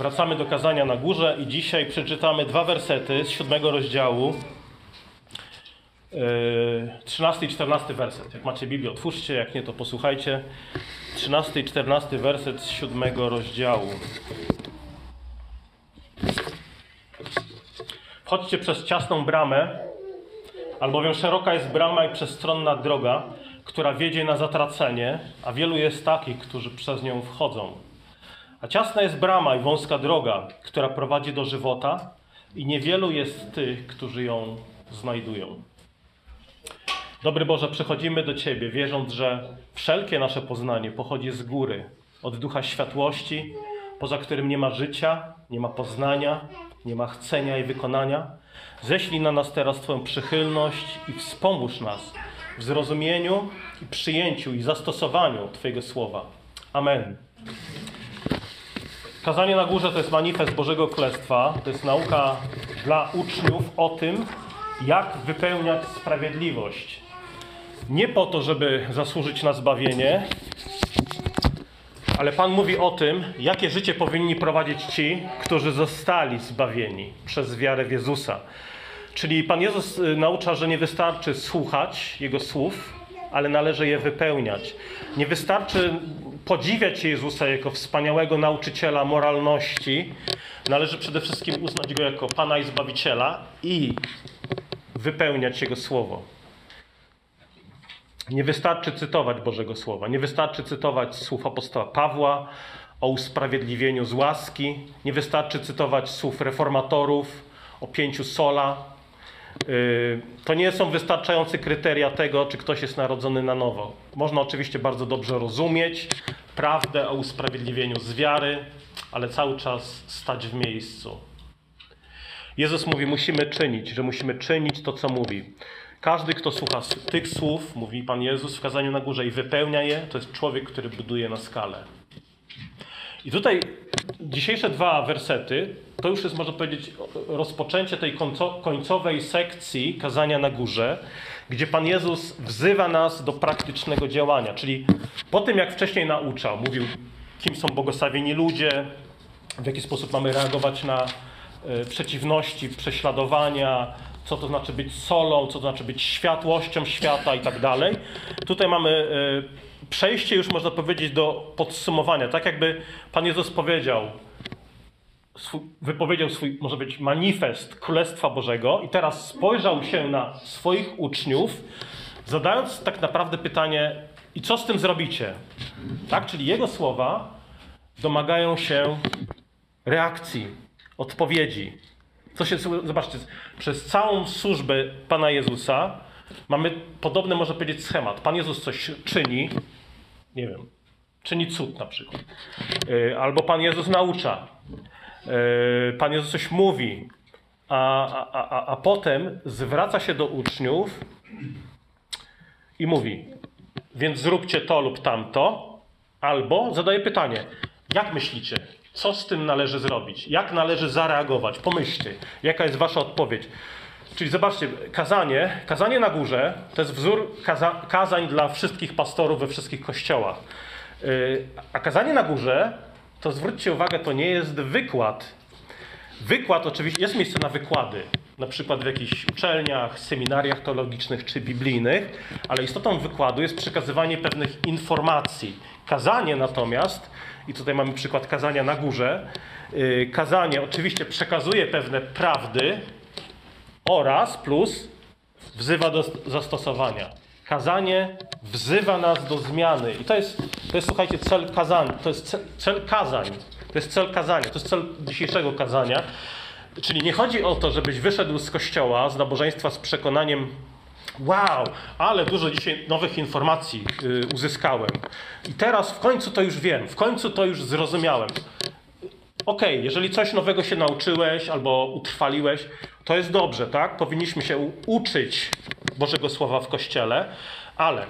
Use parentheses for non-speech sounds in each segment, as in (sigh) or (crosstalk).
Wracamy do kazania na górze i dzisiaj przeczytamy dwa wersety z siódmego rozdziału. Yy, 13 i 14 werset. Jak macie Biblię, otwórzcie, jak nie, to posłuchajcie. 13 i 14 werset z siódmego rozdziału. Wchodźcie przez ciasną bramę, albowiem szeroka jest brama i przestronna droga, która wiedzie na zatracenie, a wielu jest takich, którzy przez nią wchodzą. A ciasna jest brama i wąska droga, która prowadzi do żywota, i niewielu jest tych, którzy ją znajdują. Dobry Boże, przychodzimy do Ciebie, wierząc, że wszelkie nasze poznanie pochodzi z góry, od ducha światłości, poza którym nie ma życia, nie ma poznania, nie ma chcenia i wykonania. Ześlij na nas teraz Twoją przychylność i wspomóż nas w zrozumieniu i przyjęciu i zastosowaniu Twojego słowa. Amen. Kazanie na górze to jest manifest Bożego Królestwa, to jest nauka dla uczniów o tym, jak wypełniać sprawiedliwość. Nie po to, żeby zasłużyć na zbawienie, ale Pan mówi o tym, jakie życie powinni prowadzić ci, którzy zostali zbawieni przez wiarę w Jezusa. Czyli Pan Jezus y, naucza, że nie wystarczy słuchać Jego słów, ale należy je wypełniać. Nie wystarczy podziwiać Jezusa jako wspaniałego nauczyciela moralności. Należy przede wszystkim uznać Go jako Pana i Zbawiciela i wypełniać Jego słowo. Nie wystarczy cytować Bożego Słowa, nie wystarczy cytować słów apostoła Pawła o usprawiedliwieniu z łaski, nie wystarczy cytować słów reformatorów o pięciu sola. Yy, To nie są wystarczające kryteria tego, czy ktoś jest narodzony na nowo. Można oczywiście bardzo dobrze rozumieć prawdę o usprawiedliwieniu z wiary, ale cały czas stać w miejscu. Jezus mówi, musimy czynić, że musimy czynić to, co mówi. Każdy, kto słucha tych słów, mówi Pan Jezus w kazaniu na górze i wypełnia je, to jest człowiek, który buduje na skalę. I tutaj dzisiejsze dwa wersety, to już jest, można powiedzieć, rozpoczęcie tej końco- końcowej sekcji kazania na górze, gdzie Pan Jezus wzywa nas do praktycznego działania. Czyli po tym, jak wcześniej nauczał, mówił, kim są błogosławieni ludzie, w jaki sposób mamy reagować na e, przeciwności, prześladowania, co to znaczy być solą, co to znaczy być światłością świata i tak dalej. Tutaj mamy e, przejście już można powiedzieć do podsumowania. Tak jakby Pan Jezus powiedział, swój, wypowiedział swój, może być, manifest Królestwa Bożego i teraz spojrzał się na swoich uczniów, zadając tak naprawdę pytanie, i co z tym zrobicie? Tak, czyli jego słowa domagają się reakcji, odpowiedzi. Co się, zobaczcie, przez całą służbę Pana Jezusa mamy podobny, można powiedzieć, schemat. Pan Jezus coś czyni, nie wiem, czyni cud na przykład. Yy, Albo Pan Jezus naucza. Yy, Pan Jezus coś mówi, a, a, a, a potem zwraca się do uczniów i mówi, więc zróbcie to lub tamto, albo zadaje pytanie, jak myślicie, co z tym należy zrobić? Jak należy zareagować? Pomyślcie, jaka jest wasza odpowiedź. Czyli zobaczcie, kazanie, kazanie na górze to jest wzór kaza, kazań dla wszystkich pastorów we wszystkich kościołach. Yy, a kazanie na górze, to zwróćcie uwagę, to nie jest wykład. Wykład oczywiście, jest miejsce na wykłady, na przykład w jakichś uczelniach, seminariach teologicznych czy biblijnych, ale istotą wykładu jest przekazywanie pewnych informacji. Kazanie natomiast i tutaj mamy przykład kazania na górze. Yy, Kazanie oczywiście przekazuje pewne prawdy oraz plus wzywa do zastosowania. Kazanie wzywa nas do zmiany. I to jest, to jest słuchajcie, cel kazań. To jest cel, cel kazań. To jest cel kazania. To jest cel dzisiejszego kazania. Czyli nie chodzi o to, żebyś wyszedł z kościoła, z nabożeństwa z przekonaniem, Wow, ale dużo dzisiaj nowych informacji y, uzyskałem. I teraz w końcu to już wiem, w końcu to już zrozumiałem. Okay, jeżeli coś nowego się nauczyłeś albo utrwaliłeś, to jest dobrze, tak? Powinniśmy się uczyć Bożego Słowa w kościele, ale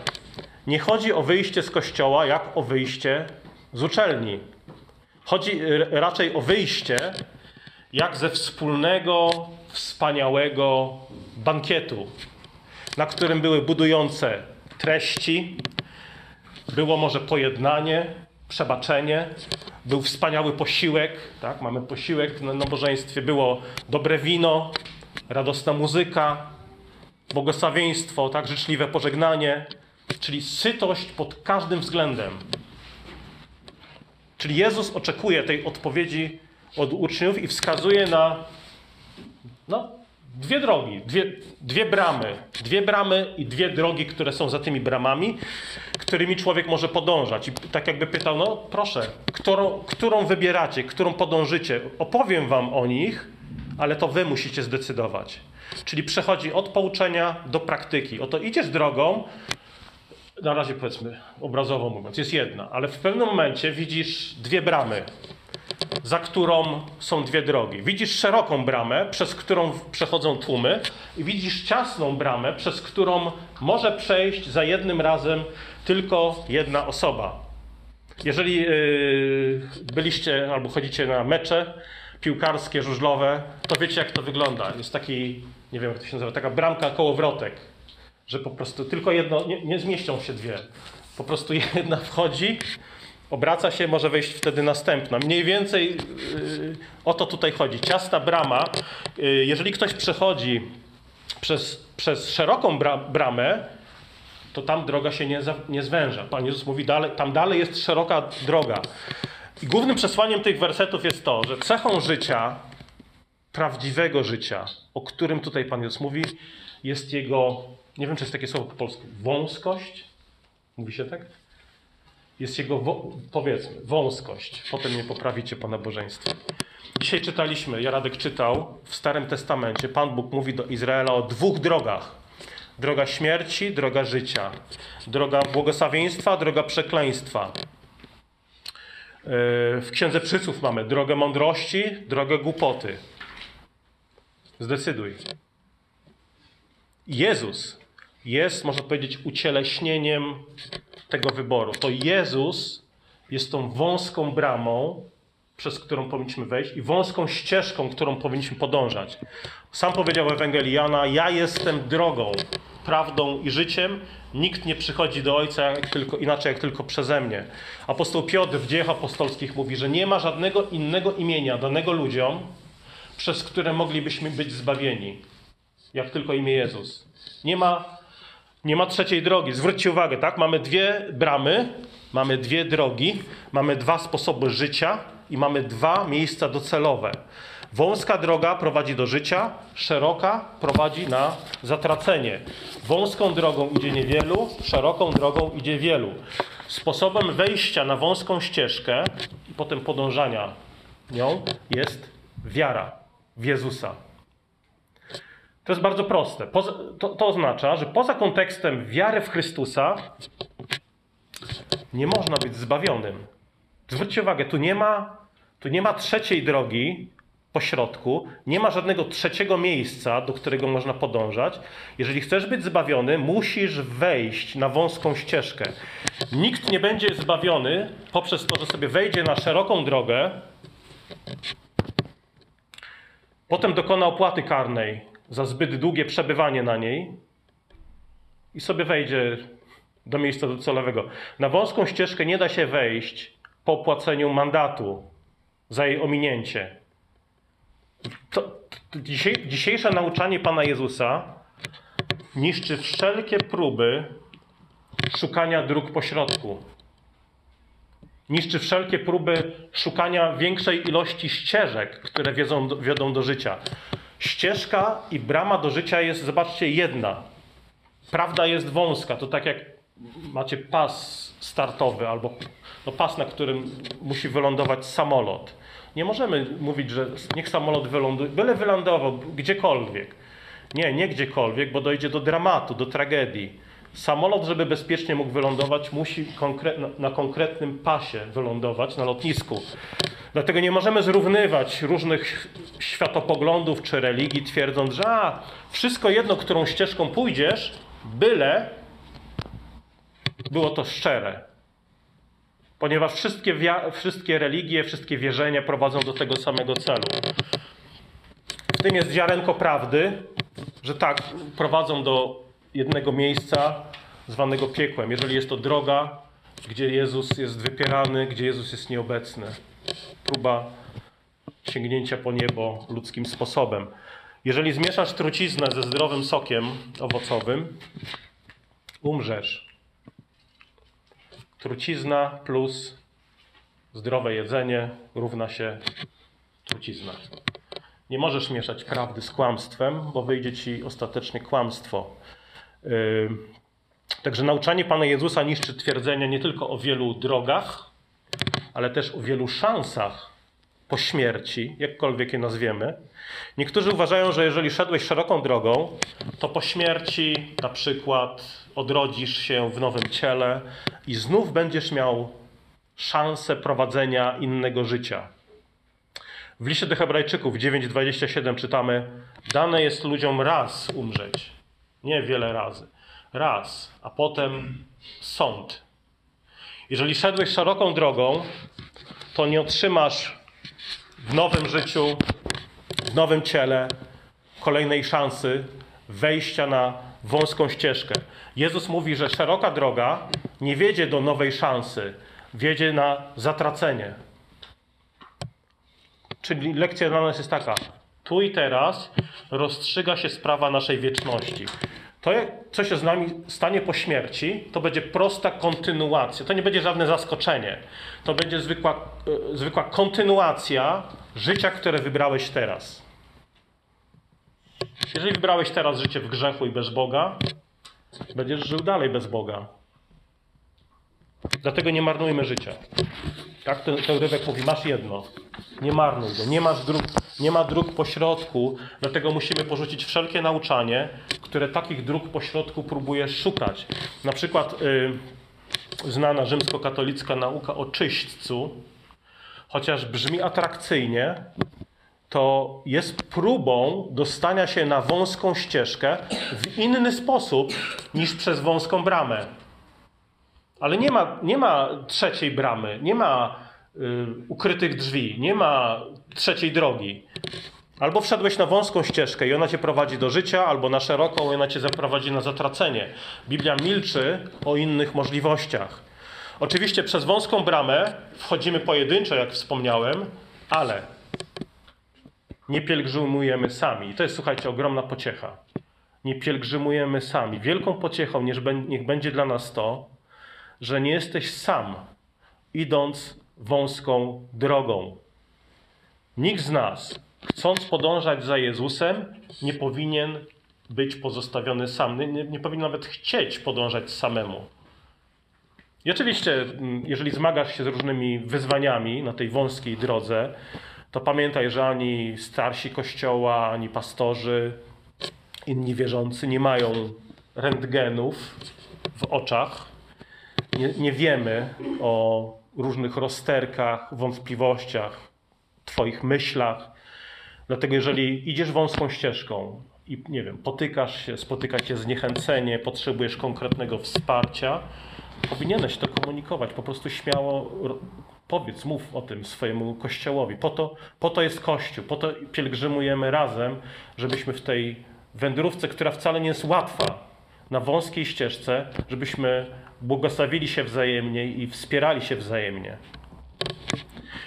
nie chodzi o wyjście z kościoła jak o wyjście z uczelni. Chodzi y, raczej o wyjście jak ze wspólnego, wspaniałego bankietu, na którym były budujące treści, było może pojednanie, przebaczenie, był wspaniały posiłek, tak? mamy posiłek na nabożeństwie, było dobre wino, radosna muzyka, błogosławieństwo, tak? życzliwe pożegnanie, czyli sytość pod każdym względem. Czyli Jezus oczekuje tej odpowiedzi od uczniów i wskazuje na no, dwie drogi, dwie, dwie bramy. Dwie bramy i dwie drogi, które są za tymi bramami, którymi człowiek może podążać. I tak jakby pytał, no proszę, którą, którą wybieracie, którą podążycie? Opowiem wam o nich, ale to wy musicie zdecydować. Czyli przechodzi od pouczenia do praktyki. Oto idziesz drogą, na razie powiedzmy, obrazowo mówiąc, jest jedna, ale w pewnym momencie widzisz dwie bramy, za którą są dwie drogi. Widzisz szeroką bramę, przez którą przechodzą tłumy, i widzisz ciasną bramę, przez którą może przejść za jednym razem tylko jedna osoba. Jeżeli yy, byliście albo chodzicie na mecze piłkarskie, żużlowe, to wiecie, jak to wygląda. Jest taki, nie wiem jak to się nazywa, taka bramka kołowrotek że po prostu tylko jedno, nie, nie zmieścią się dwie. Po prostu (laughs) jedna wchodzi, obraca się, może wejść wtedy następna. Mniej więcej yy, o to tutaj chodzi. Ciasta brama, yy, jeżeli ktoś przechodzi przez, przez szeroką bra, bramę, to tam droga się nie, nie zwęża. Pan Jezus mówi, dalej, tam dalej jest szeroka droga. I głównym przesłaniem tych wersetów jest to, że cechą życia, prawdziwego życia, o którym tutaj Pan Jezus mówi, jest jego nie wiem, czy jest takie słowo po polsku, wąskość? Mówi się tak? Jest jego, powiedzmy, wąskość. Potem mnie poprawicie po nabożeństwie. Dzisiaj czytaliśmy, Jaradek czytał w Starym Testamencie, Pan Bóg mówi do Izraela o dwóch drogach. Droga śmierci, droga życia. Droga błogosławieństwa, droga przekleństwa. Yy, w Księdze Przyców mamy drogę mądrości, drogę głupoty. Zdecyduj. Jezus jest, można powiedzieć, ucieleśnieniem tego wyboru. To Jezus jest tą wąską bramą, przez którą powinniśmy wejść i wąską ścieżką, którą powinniśmy podążać. Sam powiedział Ewangelii Jana, ja jestem drogą, prawdą i życiem. Nikt nie przychodzi do Ojca jak tylko, inaczej jak tylko przeze mnie. Apostoł Piotr w dziejach apostolskich mówi, że nie ma żadnego innego imienia danego ludziom, przez które moglibyśmy być zbawieni, jak tylko imię Jezus. Nie ma nie ma trzeciej drogi. Zwróćcie uwagę, tak? Mamy dwie bramy, mamy dwie drogi, mamy dwa sposoby życia i mamy dwa miejsca docelowe. Wąska droga prowadzi do życia, szeroka prowadzi na zatracenie. Wąską drogą idzie niewielu, szeroką drogą idzie wielu. Sposobem wejścia na wąską ścieżkę i potem podążania nią jest wiara w Jezusa. To jest bardzo proste. Poza, to, to oznacza, że poza kontekstem wiary w Chrystusa nie można być zbawionym. Zwróćcie uwagę, tu nie ma, tu nie ma trzeciej drogi po środku, nie ma żadnego trzeciego miejsca, do którego można podążać. Jeżeli chcesz być zbawiony, musisz wejść na wąską ścieżkę. Nikt nie będzie zbawiony poprzez to, że sobie wejdzie na szeroką drogę, potem dokona opłaty karnej, za zbyt długie przebywanie na niej i sobie wejdzie do miejsca docelowego. Na wąską ścieżkę nie da się wejść po płaceniu mandatu za jej ominięcie. To, to dzisiejsze nauczanie Pana Jezusa niszczy wszelkie próby szukania dróg pośrodku. Niszczy wszelkie próby szukania większej ilości ścieżek, które wiedzą, wiodą do życia. Ścieżka i brama do życia jest, zobaczcie, jedna. Prawda jest wąska. To tak jak macie pas startowy albo no pas, na którym musi wylądować samolot. Nie możemy mówić, że niech samolot wyląduje, byle wylądował gdziekolwiek. Nie, nie gdziekolwiek, bo dojdzie do dramatu, do tragedii. Samolot, żeby bezpiecznie mógł wylądować, musi na konkretnym pasie wylądować na lotnisku. Dlatego nie możemy zrównywać różnych światopoglądów czy religii, twierdząc, że a, wszystko jedno, którą ścieżką pójdziesz, byle było to szczere. Ponieważ wszystkie, wszystkie religie, wszystkie wierzenia prowadzą do tego samego celu. W tym jest ziarenko prawdy, że tak, prowadzą do jednego miejsca zwanego piekłem. Jeżeli jest to droga gdzie Jezus jest wypierany, gdzie Jezus jest nieobecny. Próba sięgnięcia po niebo ludzkim sposobem. Jeżeli zmieszasz truciznę ze zdrowym sokiem owocowym, umrzesz. Trucizna plus zdrowe jedzenie równa się trucizna. Nie możesz mieszać prawdy z kłamstwem, bo wyjdzie ci ostatecznie kłamstwo. Yy, także nauczanie Pana Jezusa niszczy twierdzenia nie tylko o wielu drogach, ale też o wielu szansach po śmierci, jakkolwiek je nazwiemy. Niektórzy uważają, że jeżeli szedłeś szeroką drogą, to po śmierci na przykład odrodzisz się w nowym ciele i znów będziesz miał szansę prowadzenia innego życia. W liście do Hebrajczyków 9:27 czytamy: Dane jest ludziom raz umrzeć, nie wiele razy. Raz, a potem sąd. Jeżeli szedłeś szeroką drogą, to nie otrzymasz w nowym życiu, w nowym ciele kolejnej szansy wejścia na wąską ścieżkę. Jezus mówi, że szeroka droga nie wiedzie do nowej szansy, wiedzie na zatracenie. Czyli lekcja dla nas jest taka: tu i teraz rozstrzyga się sprawa naszej wieczności. To, co się z nami stanie po śmierci, to będzie prosta kontynuacja. To nie będzie żadne zaskoczenie. To będzie zwykła, e, zwykła kontynuacja życia, które wybrałeś teraz. Jeżeli wybrałeś teraz życie w grzechu i bez Boga, będziesz żył dalej bez Boga. Dlatego nie marnujmy życia. Tak ten, ten rywek mówi, masz jedno. Nie marnuj go. Nie, masz dróg, nie ma dróg pośrodku, dlatego musimy porzucić wszelkie nauczanie, które takich dróg pośrodku próbuje szukać. Na przykład y, znana rzymskokatolicka nauka o czyśćcu, chociaż brzmi atrakcyjnie, to jest próbą dostania się na wąską ścieżkę w inny sposób niż przez wąską bramę. Ale nie ma, nie ma trzeciej bramy, nie ma y, ukrytych drzwi, nie ma trzeciej drogi. Albo wszedłeś na wąską ścieżkę i ona cię prowadzi do życia, albo na szeroką i ona cię zaprowadzi na zatracenie. Biblia milczy o innych możliwościach. Oczywiście przez wąską bramę wchodzimy pojedynczo, jak wspomniałem, ale nie pielgrzymujemy sami. I to jest, słuchajcie, ogromna pociecha. Nie pielgrzymujemy sami. Wielką pociechą niech będzie dla nas to, że nie jesteś sam, idąc wąską drogą. Nikt z nas, chcąc podążać za Jezusem, nie powinien być pozostawiony sam. Nie, nie powinien nawet chcieć podążać samemu. I oczywiście, mm, jeżeli zmagasz się z różnymi wyzwaniami na tej wąskiej drodze, to pamiętaj, że ani starsi kościoła, ani pastorzy, inni wierzący nie mają rentgenów w oczach. Nie, nie wiemy o różnych rozterkach, wątpliwościach, Twoich myślach. Dlatego, jeżeli idziesz wąską ścieżką i nie wiem, potykasz się, spotyka cię zniechęcenie, potrzebujesz konkretnego wsparcia, powinieneś to komunikować. Po prostu śmiało Powiedz, mów o tym swojemu kościołowi. Po to, po to jest Kościół, po to pielgrzymujemy razem, żebyśmy w tej wędrówce, która wcale nie jest łatwa, na wąskiej ścieżce, żebyśmy błogosławili się wzajemnie i wspierali się wzajemnie.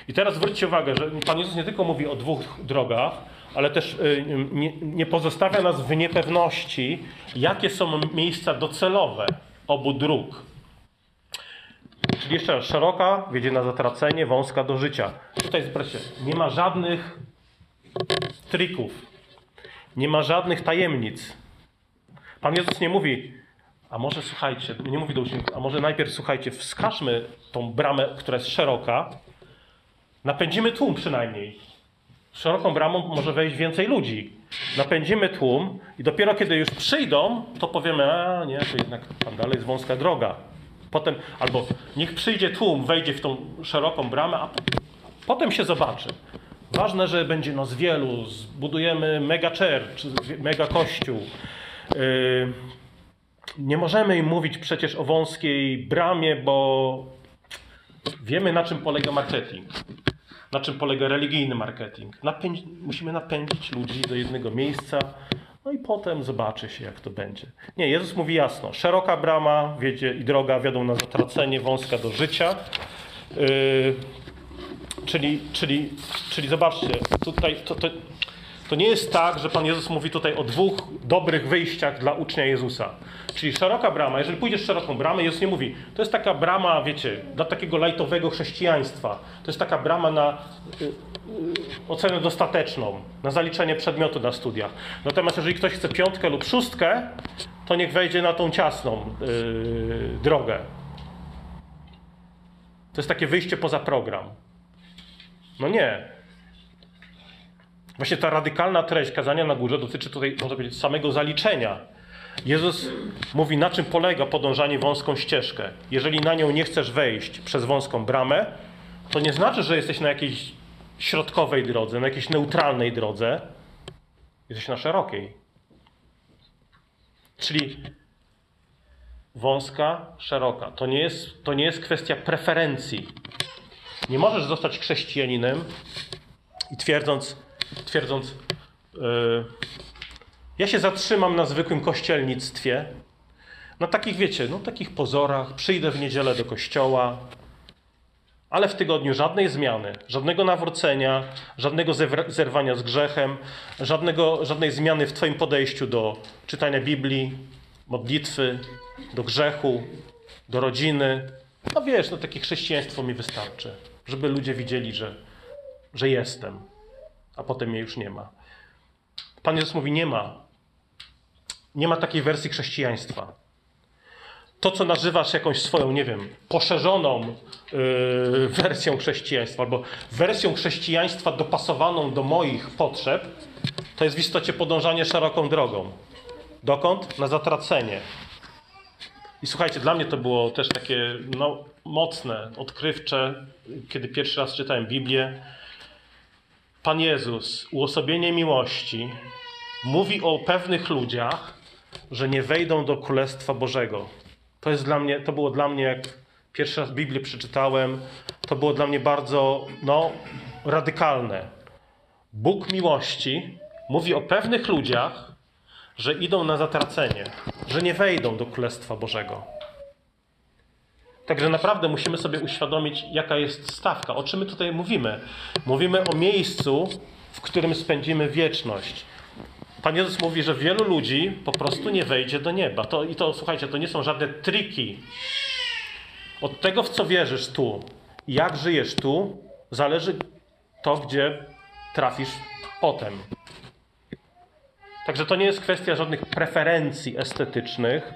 I teraz zwróćcie uwagę, że Pan Jezus nie tylko mówi o dwóch drogach, ale też y, nie, nie pozostawia nas w niepewności, jakie są miejsca docelowe obu dróg. Czyli jeszcze raz, szeroka wiedzie na zatracenie, wąska do życia. Tutaj zobaczcie, nie ma żadnych trików, nie ma żadnych tajemnic. Pan Jezus nie mówi, a może słuchajcie, nie mówi do uczniów, a może najpierw słuchajcie, wskażmy tą bramę, która jest szeroka, napędzimy tłum przynajmniej. Szeroką bramą może wejść więcej ludzi. Napędzimy tłum i dopiero kiedy już przyjdą, to powiemy, a nie, to jednak tam dalej jest wąska droga. Potem, albo niech przyjdzie tłum, wejdzie w tą szeroką bramę, a potem się zobaczy. Ważne, że będzie nas wielu, zbudujemy mega church, mega kościół. Yy, nie możemy im mówić przecież o wąskiej bramie, bo wiemy na czym polega marketing. Na czym polega religijny marketing. Napędzi, musimy napędzić ludzi do jednego miejsca, no i potem zobaczy się, jak to będzie. Nie, Jezus mówi jasno: szeroka brama wiedzie i droga wiadą na zatracenie, wąska do życia. Yy, czyli, czyli, czyli zobaczcie, tutaj to, to, to nie jest tak, że Pan Jezus mówi tutaj o dwóch dobrych wyjściach dla ucznia Jezusa. Czyli szeroka brama, jeżeli pójdziesz szeroką bramę, Jezus nie mówi, to jest taka brama, wiecie, dla takiego lajtowego chrześcijaństwa. To jest taka brama na y, y, ocenę dostateczną, na zaliczenie przedmiotu na studiach. Natomiast jeżeli ktoś chce piątkę lub szóstkę, to niech wejdzie na tą ciasną yy, drogę. To jest takie wyjście poza program. No nie. Właśnie ta radykalna treść kazania na górze dotyczy tutaj, można powiedzieć, samego zaliczenia. Jezus mówi, na czym polega podążanie wąską ścieżkę. Jeżeli na nią nie chcesz wejść przez wąską bramę, to nie znaczy, że jesteś na jakiejś środkowej drodze, na jakiejś neutralnej drodze. Jesteś na szerokiej. Czyli wąska, szeroka. To nie jest, to nie jest kwestia preferencji. Nie możesz zostać chrześcijaninem i twierdząc, twierdząc yy, ja się zatrzymam na zwykłym kościelnictwie, na takich, wiecie, no takich pozorach, przyjdę w niedzielę do kościoła, ale w tygodniu żadnej zmiany, żadnego nawrócenia, żadnego zerwania z grzechem, żadnego, żadnej zmiany w Twoim podejściu do czytania Biblii, modlitwy, do grzechu, do rodziny. No wiesz, no takie chrześcijaństwo mi wystarczy, żeby ludzie widzieli, że, że jestem, a potem mnie już nie ma. Pan Jezus mówi: Nie ma. Nie ma takiej wersji chrześcijaństwa. To, co nazywasz jakąś swoją, nie wiem, poszerzoną yy, wersją chrześcijaństwa, albo wersją chrześcijaństwa dopasowaną do moich potrzeb, to jest w istocie podążanie szeroką drogą. Dokąd? Na zatracenie. I słuchajcie, dla mnie to było też takie no, mocne, odkrywcze, kiedy pierwszy raz czytałem Biblię. Pan Jezus, uosobienie miłości, mówi o pewnych ludziach, że nie wejdą do Królestwa Bożego. To, jest dla mnie, to było dla mnie, jak pierwszy raz Biblię przeczytałem, to było dla mnie bardzo no, radykalne. Bóg miłości mówi o pewnych ludziach, że idą na zatracenie, że nie wejdą do Królestwa Bożego. Także naprawdę musimy sobie uświadomić, jaka jest stawka, o czym my tutaj mówimy. Mówimy o miejscu, w którym spędzimy wieczność. Pan Jezus mówi, że wielu ludzi po prostu nie wejdzie do nieba. To, I to, słuchajcie, to nie są żadne triki. Od tego, w co wierzysz tu, jak żyjesz tu, zależy to, gdzie trafisz potem. Także to nie jest kwestia żadnych preferencji estetycznych.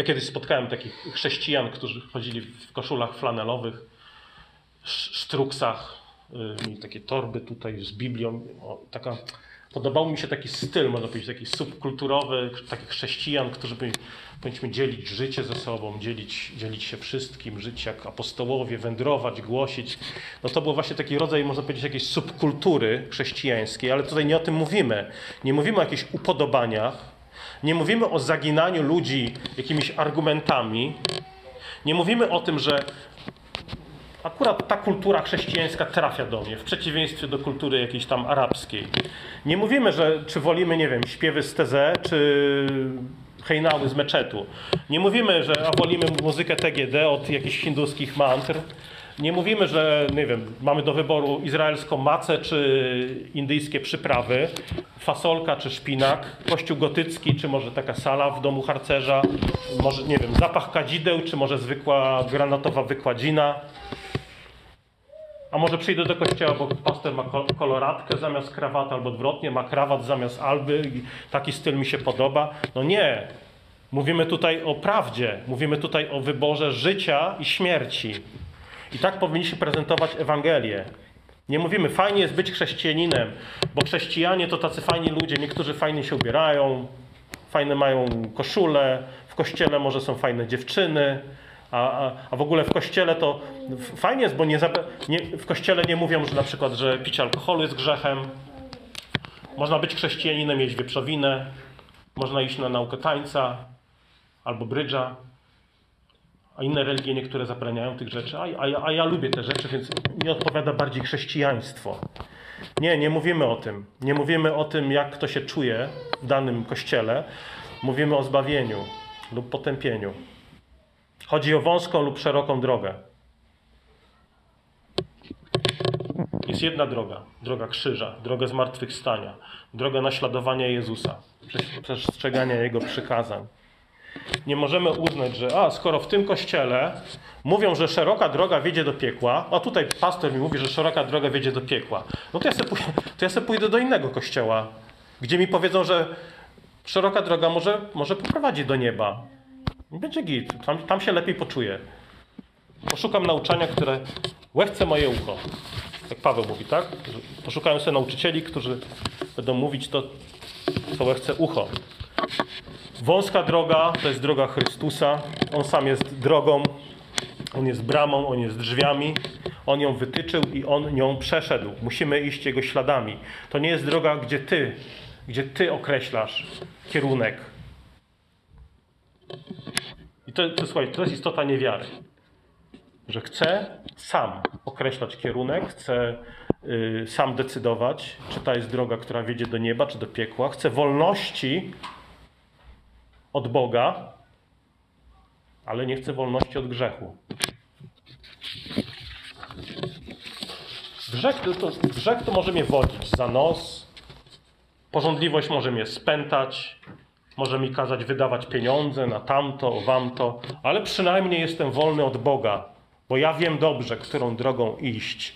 Ja kiedyś spotkałem takich chrześcijan, którzy chodzili w koszulach flanelowych, sztruksach, y, mieli takie torby tutaj z Biblią. O, taka, podobał mi się taki styl, można powiedzieć, taki subkulturowy, takich chrześcijan, którzy by, powinniśmy dzielić życie ze sobą, dzielić, dzielić się wszystkim, żyć jak apostołowie, wędrować, głosić. No to był właśnie taki rodzaj, można powiedzieć, jakiejś subkultury chrześcijańskiej, ale tutaj nie o tym mówimy. Nie mówimy o jakichś upodobaniach, nie mówimy o zaginaniu ludzi jakimiś argumentami. Nie mówimy o tym, że akurat ta kultura chrześcijańska trafia do mnie, w przeciwieństwie do kultury jakiejś tam arabskiej. Nie mówimy, że czy wolimy, nie wiem, śpiewy z Teze, czy hejnały z meczetu. Nie mówimy, że a wolimy muzykę TGD od jakichś hinduskich mantr. Nie mówimy, że nie wiem, mamy do wyboru izraelską macę czy indyjskie przyprawy, fasolka czy szpinak, kościół gotycki czy może taka sala w domu harcerza, może nie wiem, zapach kadzideł czy może zwykła granatowa wykładzina. A może przyjdę do kościoła, bo pastor ma koloratkę zamiast krawata, albo odwrotnie, ma krawat zamiast alby i taki styl mi się podoba. No nie. Mówimy tutaj o prawdzie, mówimy tutaj o wyborze życia i śmierci. I tak powinniśmy prezentować Ewangelię. Nie mówimy, fajnie jest być chrześcijaninem, bo chrześcijanie to tacy fajni ludzie. Niektórzy fajnie się ubierają, fajne mają koszule, w kościele może są fajne dziewczyny, a, a, a w ogóle w kościele to fajnie jest, bo nie, nie, w kościele nie mówią, że na przykład, że picie alkoholu jest grzechem. Można być chrześcijaninem, jeść wieprzowinę, można iść na naukę tańca albo brydża. A inne religie niektóre zabraniają tych rzeczy, a, a, a ja lubię te rzeczy, więc mi odpowiada bardziej chrześcijaństwo. Nie, nie mówimy o tym. Nie mówimy o tym, jak kto się czuje w danym kościele. Mówimy o zbawieniu lub potępieniu. Chodzi o wąską lub szeroką drogę. Jest jedna droga, droga krzyża, droga zmartwychwstania, droga naśladowania Jezusa, przestrzegania Jego przykazań. Nie możemy uznać, że a, skoro w tym kościele mówią, że szeroka droga wiedzie do piekła, a tutaj pastor mi mówi, że szeroka droga wiedzie do piekła, no to ja sobie, (laughs) to ja sobie pójdę do innego kościoła, gdzie mi powiedzą, że szeroka droga może, może poprowadzi do nieba. Będzie git, tam, tam się lepiej poczuję. Poszukam nauczania, które łechce moje ucho. Jak Paweł mówi, tak? Poszukałem sobie nauczycieli, którzy będą mówić to, co łechce ucho. Wąska droga to jest droga Chrystusa. On sam jest drogą, on jest bramą, on jest drzwiami. On ją wytyczył i on nią przeszedł. Musimy iść jego śladami. To nie jest droga, gdzie ty, gdzie ty określasz kierunek. I to, to, słuchaj, to jest istota niewiary. Że chcę sam określać kierunek, chcę y, sam decydować, czy ta jest droga, która wiedzie do nieba, czy do piekła. Chcę wolności od Boga, ale nie chcę wolności od grzechu. Grzech to, grzech to może mnie wodzić za nos, porządliwość może mnie spętać, może mi kazać wydawać pieniądze na tamto, wamto, ale przynajmniej jestem wolny od Boga, bo ja wiem dobrze, którą drogą iść,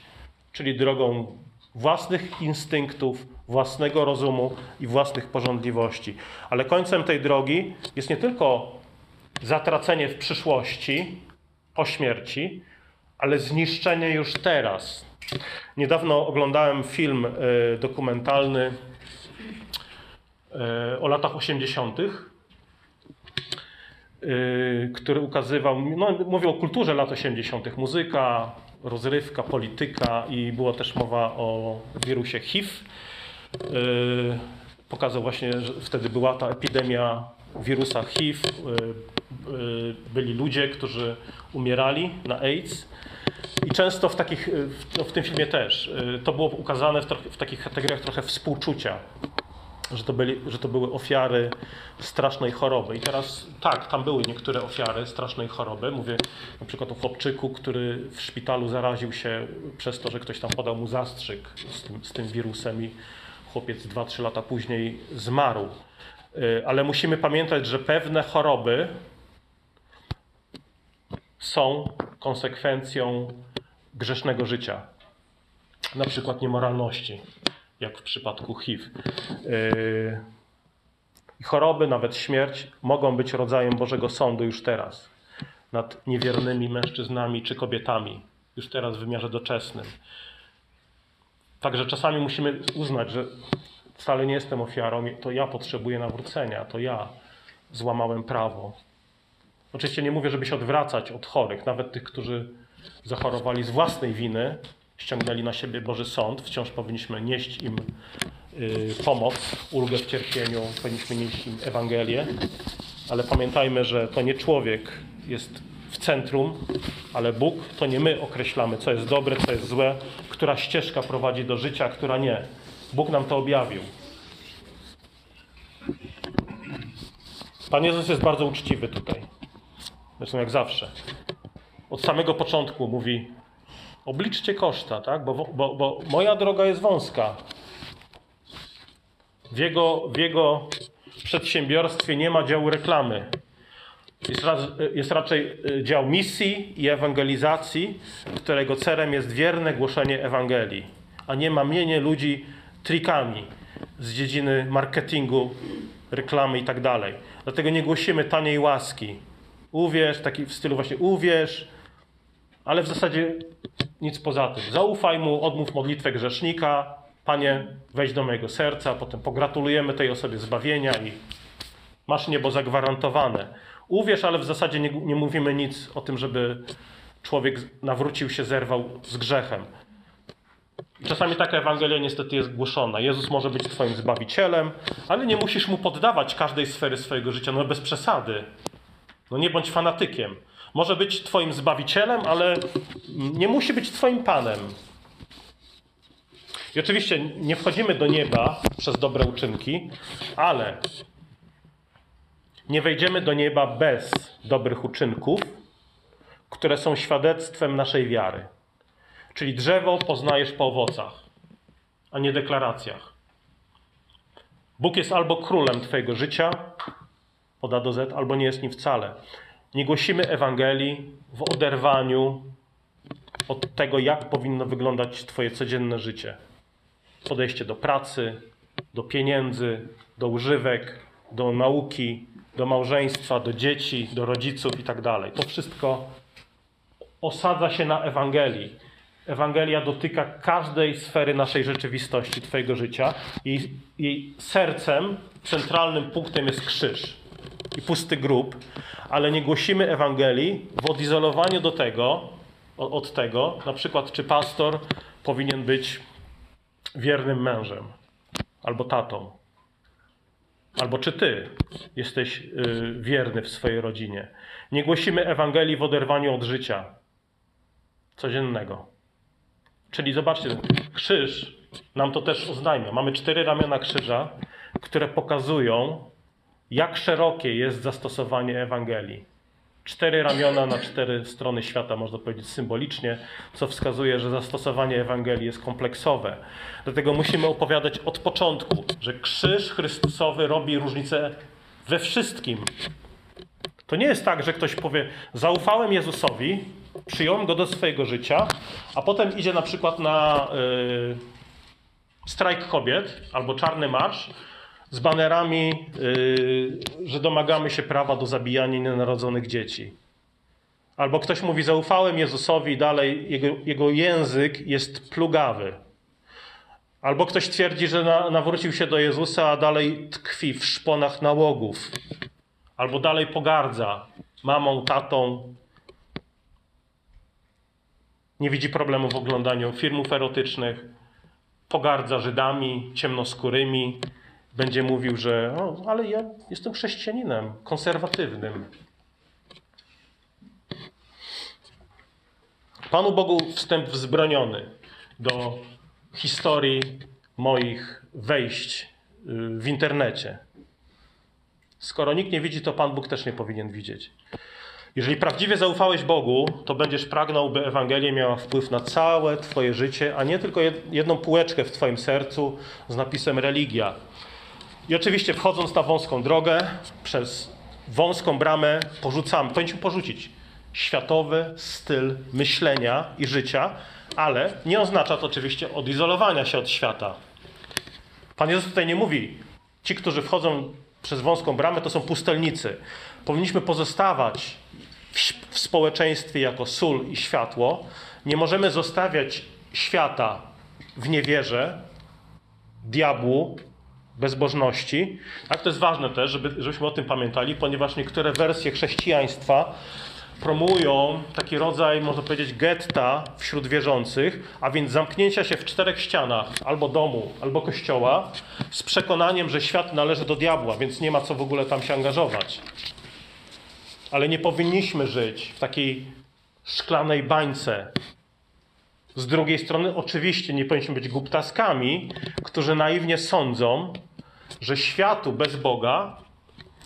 czyli drogą własnych instynktów, własnego rozumu i własnych porządliwości. Ale końcem tej drogi jest nie tylko zatracenie w przyszłości, po śmierci, ale zniszczenie już teraz. Niedawno oglądałem film e, dokumentalny e, o latach 80., e, który ukazywał, no, mówił o kulturze lat 80., muzyka, rozrywka, polityka i była też mowa o wirusie HIV. Yy, pokazał właśnie, że wtedy była ta epidemia wirusa HIV. Yy, yy, byli ludzie, którzy umierali na AIDS. I często w, takich, w, tym filmie też, to było ukazane w, w takich kategoriach trochę współczucia że to, byli, że to były ofiary strasznej choroby. I teraz tak, tam były niektóre ofiary strasznej choroby. Mówię na przykład o chłopczyku, który w szpitalu zaraził się przez to, że ktoś tam podał mu zastrzyk z tym, z tym wirusem i chłopiec 2-3 lata później zmarł. Y, ale musimy pamiętać, że pewne choroby są konsekwencją grzesznego życia, na przykład niemoralności jak w przypadku HIV. Yy, choroby, nawet śmierć mogą być rodzajem Bożego Sądu już teraz nad niewiernymi mężczyznami czy kobietami, już teraz w wymiarze doczesnym. Także czasami musimy uznać, że wcale nie jestem ofiarą, to ja potrzebuję nawrócenia, to ja złamałem prawo. Oczywiście nie mówię, żeby się odwracać od chorych, nawet tych, którzy zachorowali z własnej winy, ściągnęli na siebie Boży Sąd, wciąż powinniśmy nieść im y, pomoc, ulgę w cierpieniu, powinniśmy nieść im Ewangelię, ale pamiętajmy, że to nie człowiek jest w centrum, ale Bóg, to nie my określamy, co jest dobre, co jest złe, która ścieżka prowadzi do życia, a która nie. Bóg nam to objawił. Pan Jezus jest bardzo uczciwy tutaj. Zresztą jak zawsze. Od samego początku mówi: Obliczcie koszta, tak? Bo, bo, bo moja droga jest wąska. W jego, w jego przedsiębiorstwie nie ma działu reklamy. Jest, jest, raczej y, dział misji i ewangelizacji, którego celem jest wierne głoszenie Ewangelii, a nie mamienie ludzi trikami z dziedziny marketingu, reklamy i tak dalej. Dlatego nie głosimy taniej łaski. Uwierz, taki w stylu właśnie uwierz, ale w zasadzie nic poza tym. Zaufaj mu, odmów modlitwę grzesznika, Panie, wejdź do mojego serca, potem pogratulujemy tej osobie zbawienia i masz niebo zagwarantowane. Uwierz, ale w zasadzie nie, nie mówimy nic o tym, żeby człowiek nawrócił się, zerwał z grzechem. Czasami taka Ewangelia niestety jest głoszona. Jezus może być Twoim zbawicielem, ale nie musisz mu poddawać każdej sfery swojego życia, no bez przesady. No nie bądź fanatykiem. Może być Twoim zbawicielem, ale nie musi być Twoim Panem. I oczywiście nie wchodzimy do nieba przez dobre uczynki, ale nie wejdziemy do nieba bez dobrych uczynków, które są świadectwem naszej wiary. Czyli drzewo poznajesz po owocach, a nie deklaracjach. Bóg jest albo królem Twojego życia, od A do Z, albo nie jest nim wcale. Nie głosimy Ewangelii w oderwaniu od tego, jak powinno wyglądać Twoje codzienne życie. Podejście do pracy, do pieniędzy, do używek, do nauki, do małżeństwa, do dzieci, do rodziców itd. Tak to wszystko osadza się na Ewangelii. Ewangelia dotyka każdej sfery naszej rzeczywistości, Twojego życia. Jej, jej sercem, centralnym punktem jest krzyż i pusty grób, ale nie głosimy Ewangelii w odizolowaniu do tego, od tego, na przykład, czy pastor powinien być wiernym mężem albo tatą, albo czy ty jesteś y, wierny w swojej rodzinie. Nie głosimy Ewangelii w oderwaniu od życia codziennego. Czyli zobaczcie, krzyż nam to też oznajmia. Mamy cztery ramiona krzyża, które pokazują, jak szerokie jest zastosowanie Ewangelii. Cztery ramiona na cztery strony świata, można powiedzieć symbolicznie, co wskazuje, że zastosowanie Ewangelii jest kompleksowe. Dlatego musimy opowiadać od początku, że krzyż Chrystusowy robi różnicę we wszystkim. To nie jest tak, że ktoś powie: Zaufałem Jezusowi, przyjąłem go do swojego życia, a potem idzie na przykład na yy, strajk kobiet albo czarny marsz z banerami, yy, że domagamy się prawa do zabijania nienarodzonych dzieci. Albo ktoś mówi, zaufałem Jezusowi i dalej jego, jego język jest plugawy. Albo ktoś twierdzi, że na, nawrócił się do Jezusa, a dalej tkwi w szponach nałogów. Albo dalej pogardza mamą, tatą. Nie widzi problemu w oglądaniu filmów erotycznych. Pogardza Żydami, ciemnoskórymi, będzie mówił, że o, ale ja jestem chrześcijaninem, konserwatywnym. Panu Bogu wstęp wzbroniony do historii moich wejść y, w internecie. Skoro nikt nie widzi, to Pan Bóg też nie powinien widzieć. Jeżeli prawdziwie zaufałeś Bogu, to będziesz pragnął, by Ewangelia miała wpływ na całe Twoje życie, a nie tylko jedną półeczkę w Twoim sercu z napisem religia. I oczywiście wchodząc na wąską drogę, przez wąską bramę porzucamy, powinniśmy porzucić światowy styl myślenia i życia, ale nie oznacza to oczywiście odizolowania się od świata. Pan Jezus tutaj nie mówi, ci, którzy wchodzą przez wąską bramę, to są pustelnicy. Powinniśmy pozostawać w, społeczeństwie jako sól i światło. Nie możemy zostawiać świata w niewierze, diabłu, bezbożności. Tak, to jest ważne też, żeby, żebyśmy o tym pamiętali, ponieważ niektóre wersje chrześcijaństwa promują taki rodzaj, można powiedzieć, getta wśród wierzących, a więc zamknięcia się w czterech ścianach, albo domu, albo kościoła, z przekonaniem, że świat należy do diabła, więc nie ma co w ogóle tam się angażować. Ale nie powinniśmy żyć w takiej szklanej bańce, z drugiej strony, oczywiście nie powinniśmy być głuptaskami, którzy naiwnie sądzą, że światu bez Boga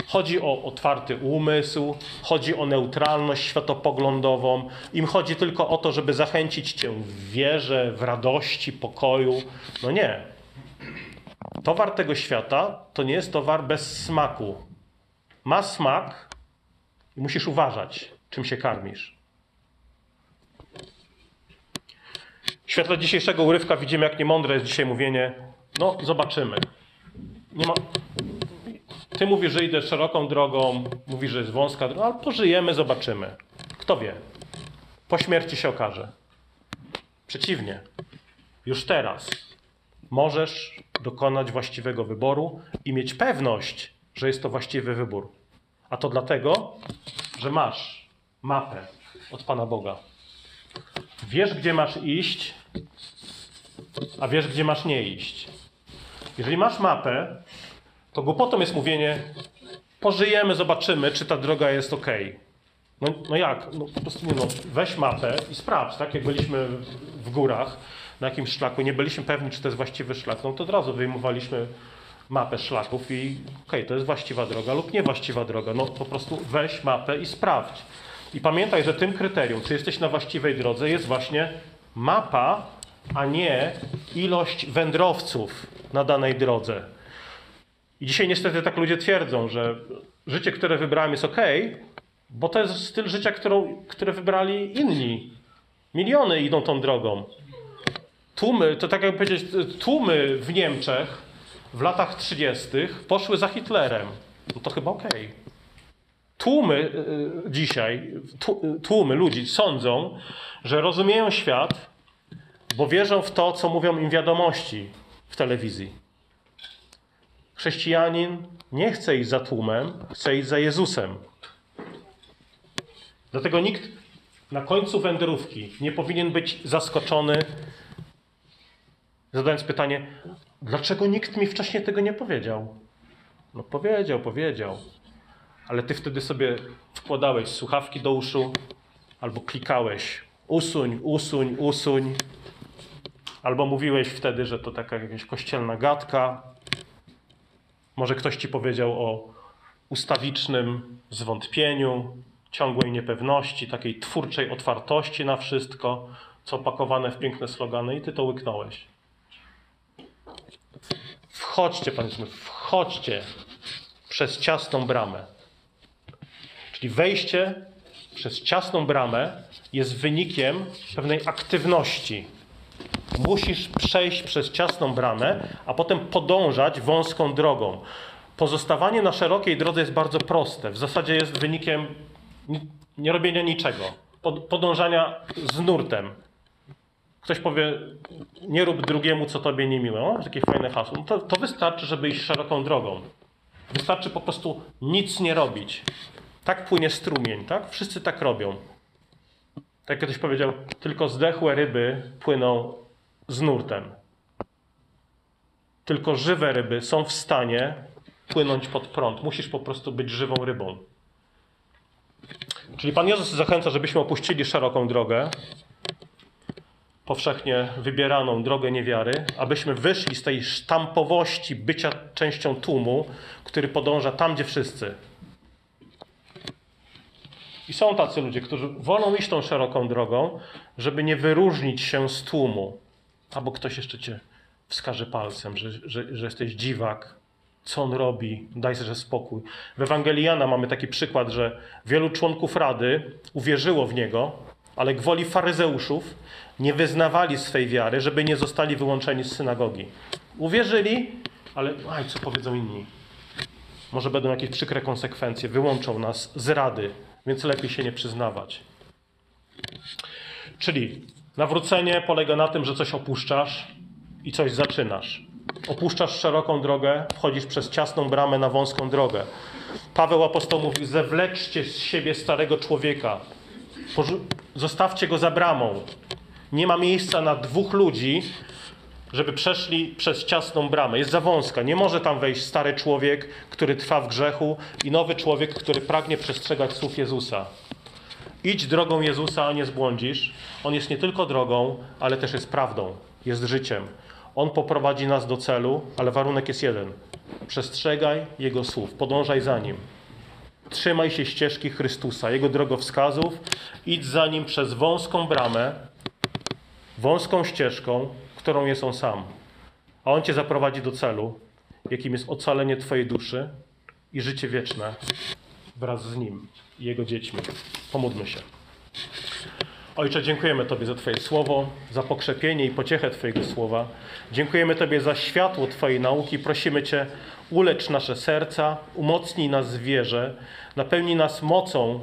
chodzi o otwarty umysł, chodzi o neutralność światopoglądową. Im chodzi tylko o to, żeby zachęcić cię w wierze, w radości, pokoju. No nie. Towar tego świata to nie jest towar bez smaku. Ma smak i musisz uważać, czym się karmisz. W świetle dzisiejszego urywka widzimy, jak niemądre jest dzisiaj mówienie, no zobaczymy. Nie ma... Ty mówisz, że idę szeroką drogą, mówisz, że jest wąska droga, ale pożyjemy, zobaczymy. Kto wie? Po śmierci się okaże. Przeciwnie. Już teraz możesz dokonać właściwego wyboru i mieć pewność, że jest to właściwy wybór. A to dlatego, że masz mapę od Pana Boga. Wiesz, gdzie masz iść, a wiesz, gdzie masz nie iść. Jeżeli masz mapę, to głupotą jest mówienie, pożyjemy, zobaczymy, czy ta droga jest ok. No, no jak? No, po prostu nie no, weź mapę i sprawdź, tak? Jak byliśmy w górach na jakimś szlaku, nie byliśmy pewni, czy to jest właściwy szlak, no to od razu wyjmowaliśmy mapę szlaków i okej, to jest właściwa droga lub niewłaściwa droga. No po prostu weź mapę i sprawdź. I pamiętaj, że tym kryterium, czy jesteś na właściwej drodze, jest właśnie mapa, a nie ilość wędrowców na danej drodze. I dzisiaj niestety tak ludzie twierdzą, że życie, które wybrałem jest ok, bo to jest styl życia, którą, które wybrali inni. Miliony idą tą drogą. Tłumy, to tak jak powiedzieć, tłumy w Niemczech w latach 30. poszły za Hitlerem. No to chyba okej. Tłumy y, dzisiaj, tu- tłumy ludzi sądzą, że rozumieją świat, bo wierzą w to, co mówią im wiadomości w telewizji. Chrześcijanin nie chce iść za tłumem, chce iść za Jezusem. Dlatego nikt na końcu wędrówki nie powinien być zaskoczony, zadając pytanie, dlaczego nikt mi wcześniej tego nie powiedział? No powiedział, powiedział. Ale ty wtedy sobie wkładałeś słuchawki do uszu albo klikałeś usuń, usuń, usuń. Albo mówiłeś wtedy, że to taka jakaś kościelna gadka. Może ktoś ci powiedział o ustawicznym zwątpieniu, ciągłej niepewności, takiej twórczej otwartości na wszystko, co opakowane w piękne slogany i ty to łyknąłeś. Wchodźcie, powiedzmy, wchodźcie przez ciasną bramę. Czyli wejście przez ciasną bramę jest wynikiem pewnej aktywności. Musisz przejść przez ciasną bramę, a potem podążać wąską drogą. Pozostawanie na szerokiej drodze jest bardzo proste. W zasadzie jest wynikiem ni- nie robienia niczego. Pod- Podążania z nurtem. Ktoś powie, nie rób drugiemu, co tobie niemiłe. O, takie fajne hasło. No to, to wystarczy, żeby iść szeroką drogą. Wystarczy po prostu nic nie robić. Tak płynie strumień, tak? Wszyscy tak robią. Tak jak ktoś powiedział, tylko zdechłe ryby płyną z nurtem. Tylko żywe ryby są w stanie płynąć pod prąd. Musisz po prostu być żywą rybą. Czyli Pan Jezus zachęca, żebyśmy opuścili szeroką drogę, powszechnie wybieraną drogę niewiary, abyśmy wyszli z tej sztampowości bycia częścią tłumu, który podąża tam, gdzie wszyscy. I są tacy ludzie, którzy wolą iść tą szeroką drogą, żeby nie wyróżnić się z tłumu. Albo ktoś jeszcze cię wskaże palcem, że, że, że jesteś dziwak. Co on robi? Daj sobie spokój. W Ewangelii Jana mamy taki przykład, że wielu członków rady uwierzyło w niego, ale gwoli faryzeuszów nie wyznawali swej wiary, żeby nie zostali wyłączeni z synagogi. Uwierzyli, ale aj, co powiedzą inni? Może będą jakieś przykre konsekwencje, wyłączą nas z rady, więc lepiej się nie przyznawać. Czyli nawrócenie polega na tym, że coś opuszczasz i coś zaczynasz. Opuszczasz szeroką drogę, wchodzisz przez ciasną bramę na wąską drogę. Paweł apostoł mówi: Zewleczcie z siebie starego człowieka, zostawcie go za bramą. Nie ma miejsca na dwóch ludzi, żeby przeszli przez ciasną bramę. Jest za wąska. Nie może tam wejść stary człowiek, który trwa w grzechu, i nowy człowiek, który pragnie przestrzegać słów Jezusa. Idź drogą Jezusa, a nie zbłądzisz. On jest nie tylko drogą, ale też jest prawdą, jest życiem. On poprowadzi nas do celu, ale warunek jest jeden. Przestrzegaj Jego słów, podążaj za Nim. Trzymaj się ścieżki Chrystusa, Jego drogowskazów, idź za Nim przez wąską bramę, wąską ścieżką, którą jest On sam. A On Cię zaprowadzi do celu, jakim jest ocalenie Twojej duszy i życie wieczne wraz z Nim i Jego dziećmi. Pomódlmy się. Ojcze, dziękujemy Tobie za Twoje słowo, za pokrzepienie i pociechę Twojego słowa. Dziękujemy Tobie za światło Twojej nauki. Prosimy Cię, ulecz nasze serca, umocnij nas w wierze, napełnij nas mocą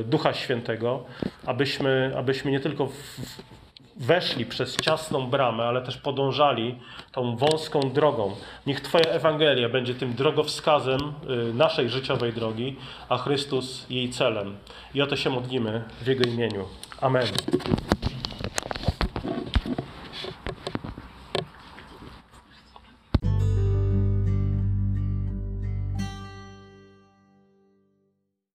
y, Ducha Świętego, abyśmy, abyśmy nie tylko w, weszli przez ciasną bramę, ale też podążali tą wąską drogą. Niech Twoja Ewangelia będzie tym drogowskazem y, naszej życiowej drogi, a Chrystus jej celem. I o to się modlimy w Jego imieniu. Amen.